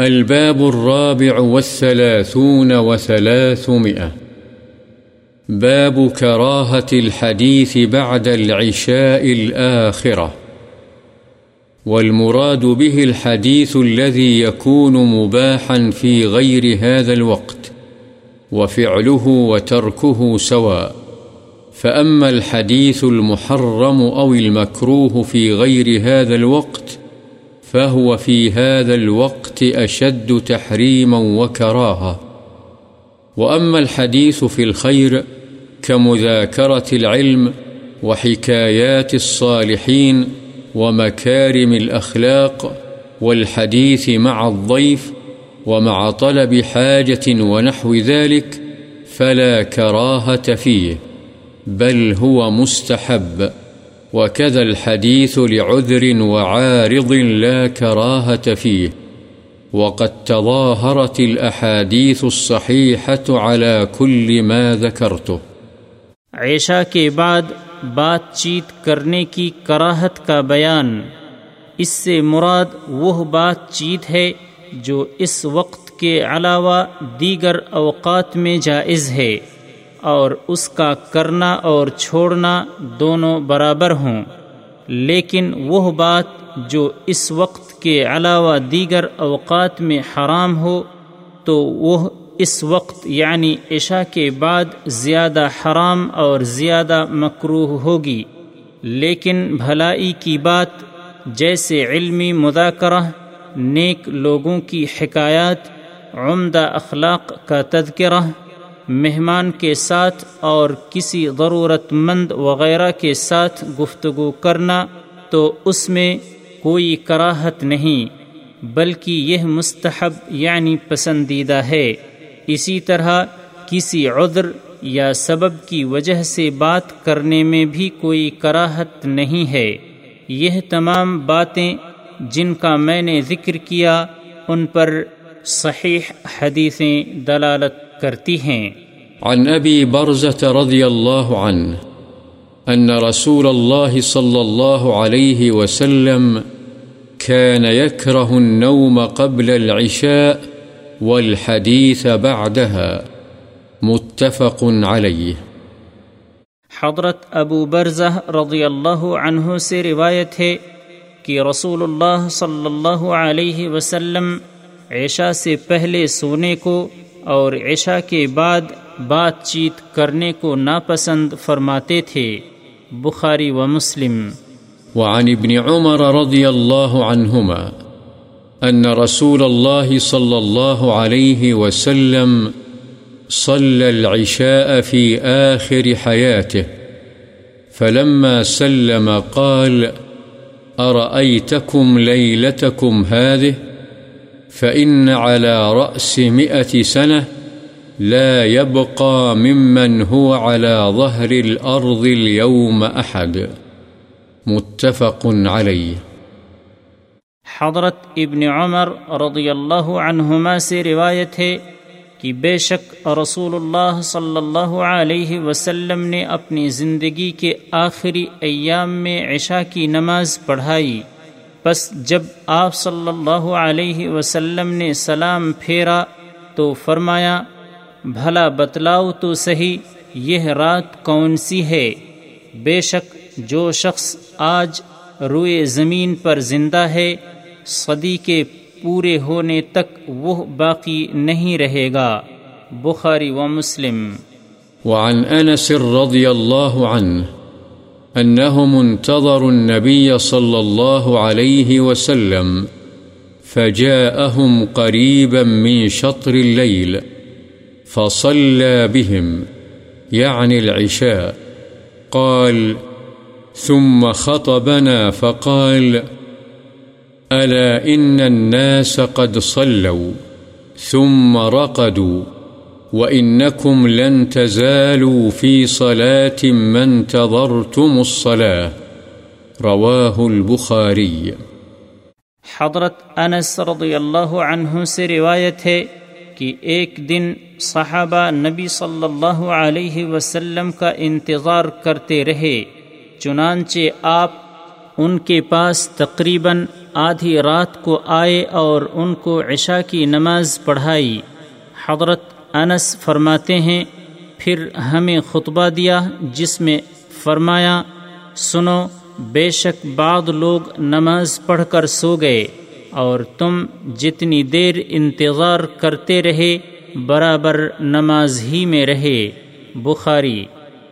الباب الرابع والثلاثون وثلاثمئة باب كراهة الحديث بعد العشاء الآخرة. والمراد به الحديث الذي يكون مباحا في غير هذا الوقت، وفعله وتركه سواء. فأما الحديث المحرم أو المكروه في غير هذا الوقت فهو في هذا الوقت أشد تحريما وكراها. وأما الحديث في الخير كمذاكرة العلم وحكايات الصالحين ومكارم الأخلاق والحديث مع الضيف ومع طلب حاجة ونحو ذلك فلا كراهة فيه، بل هو مستحب. وكذا الحديث لعذر وعارض لا كراهة فيه. وقد تظاهرت الأحاديث الصحيحة على كل ما ذكرته. عشاء کے بعد بات چیت کرنے کی کراہت کا بیان۔ اس سے مراد وہ بات چیت ہے جو اس وقت کے علاوہ دیگر اوقات میں جائز ہے۔ اور اس کا کرنا اور چھوڑنا دونوں برابر ہوں۔ لیکن وہ بات جو اس وقت کے علاوہ دیگر اوقات میں حرام ہو، تو وہ اس وقت یعنی عشاء کے بعد زیادہ حرام اور زیادہ مکروح ہوگی۔ لیکن بھلائی کی بات، جیسے علمی مذاکرہ، نیک لوگوں کی حکایات، عمدہ اخلاق کا تذکرہ مہمان کے ساتھ اور کسی ضرورت مند وغیرہ کے ساتھ گفتگو کرنا تو اس میں کوئی کراہت نہیں، بلکہ یہ مستحب یعنی پسندیدہ ہے۔ اسی طرح کسی عذر یا سبب کی وجہ سے بات کرنے میں بھی کوئی کراہت نہیں ہے۔ یہ تمام باتیں جن کا میں نے ذکر کیا، ان پر صحیح حدیثیں دلالت کرتی ہیں۔ عن أبي برزة رضي الله عنه أن رسول الله صلى الله عليه وسلم كان يكره النوم قبل العشاء والحديث بعدها متفق عليه. حضرت ابو برزہ رضی اللہ عنہ سے روایت ہے کہ رسول اللہ صلی اللہ علیہ وسلم عشاء سے پہلے سونے کو اور عشاء کے بعد بات چیت کرنے کو ناپسند فرماتے تھے، بخاری و مسلم۔ وعن ابن عمر رضي الله عنهما أن رسول الله صلى الله عليه وسلم صلى العشاء في آخر حياته فلما سلم قال، أرأيتكم ليلتكم هذه؟ فإن على رأس مئة سنة لا يبقى ممن هو على ظهر الأرض اليوم أحد. متفق عليه. حضرت ابن عمر رضی اللہ عنہما سے روایت ہے کہ بے شک رسول اللہ صلی اللہ علیہ وسلم نے اپنی زندگی کے آخری ایام میں عشاء کی نماز پڑھائی۔ بس جب آپ صلی اللہ علیہ وسلم نے سلام پھیرا تو فرمایا، بھلا بتلاؤ تو صحیح، یہ رات کون سی ہے؟ بے شک جو شخص آج روئے زمین پر زندہ ہے، صدی کے پورے ہونے تک وہ باقی نہیں رہے گا۔ بخاری و مسلم۔ وعن أنس رضي الله عنه أنهم انتظروا النبي صلى الله عليه وسلم فجاءهم قريبا من شطر الليل فصلى بهم، يعني العشاء. قال، ثم خطبنا فقال، ألا إن الناس قد صلوا، ثم رقدوا. وإنكم لن تزالوا في صلاة ما انتظرتم الصلاة رواه البخاري حضرت انس رضی اللہ عنہ سے روایت ہے کہ ایک دن صحابہ نبی صلی اللہ علیہ وسلم کا انتظار کرتے رہے، چنانچہ آپ ان کے پاس تقریباً آدھی رات کو آئے اور ان کو عشاء کی نماز پڑھائی۔ حضرت انس فرماتے ہیں، پھر ہمیں خطبہ دیا جس میں فرمایا، سنو، بے شک بعض لوگ نماز پڑھ کر سو گئے اور تم جتنی دیر انتظار کرتے رہے، برابر نماز ہی میں رہے۔ بخاری۔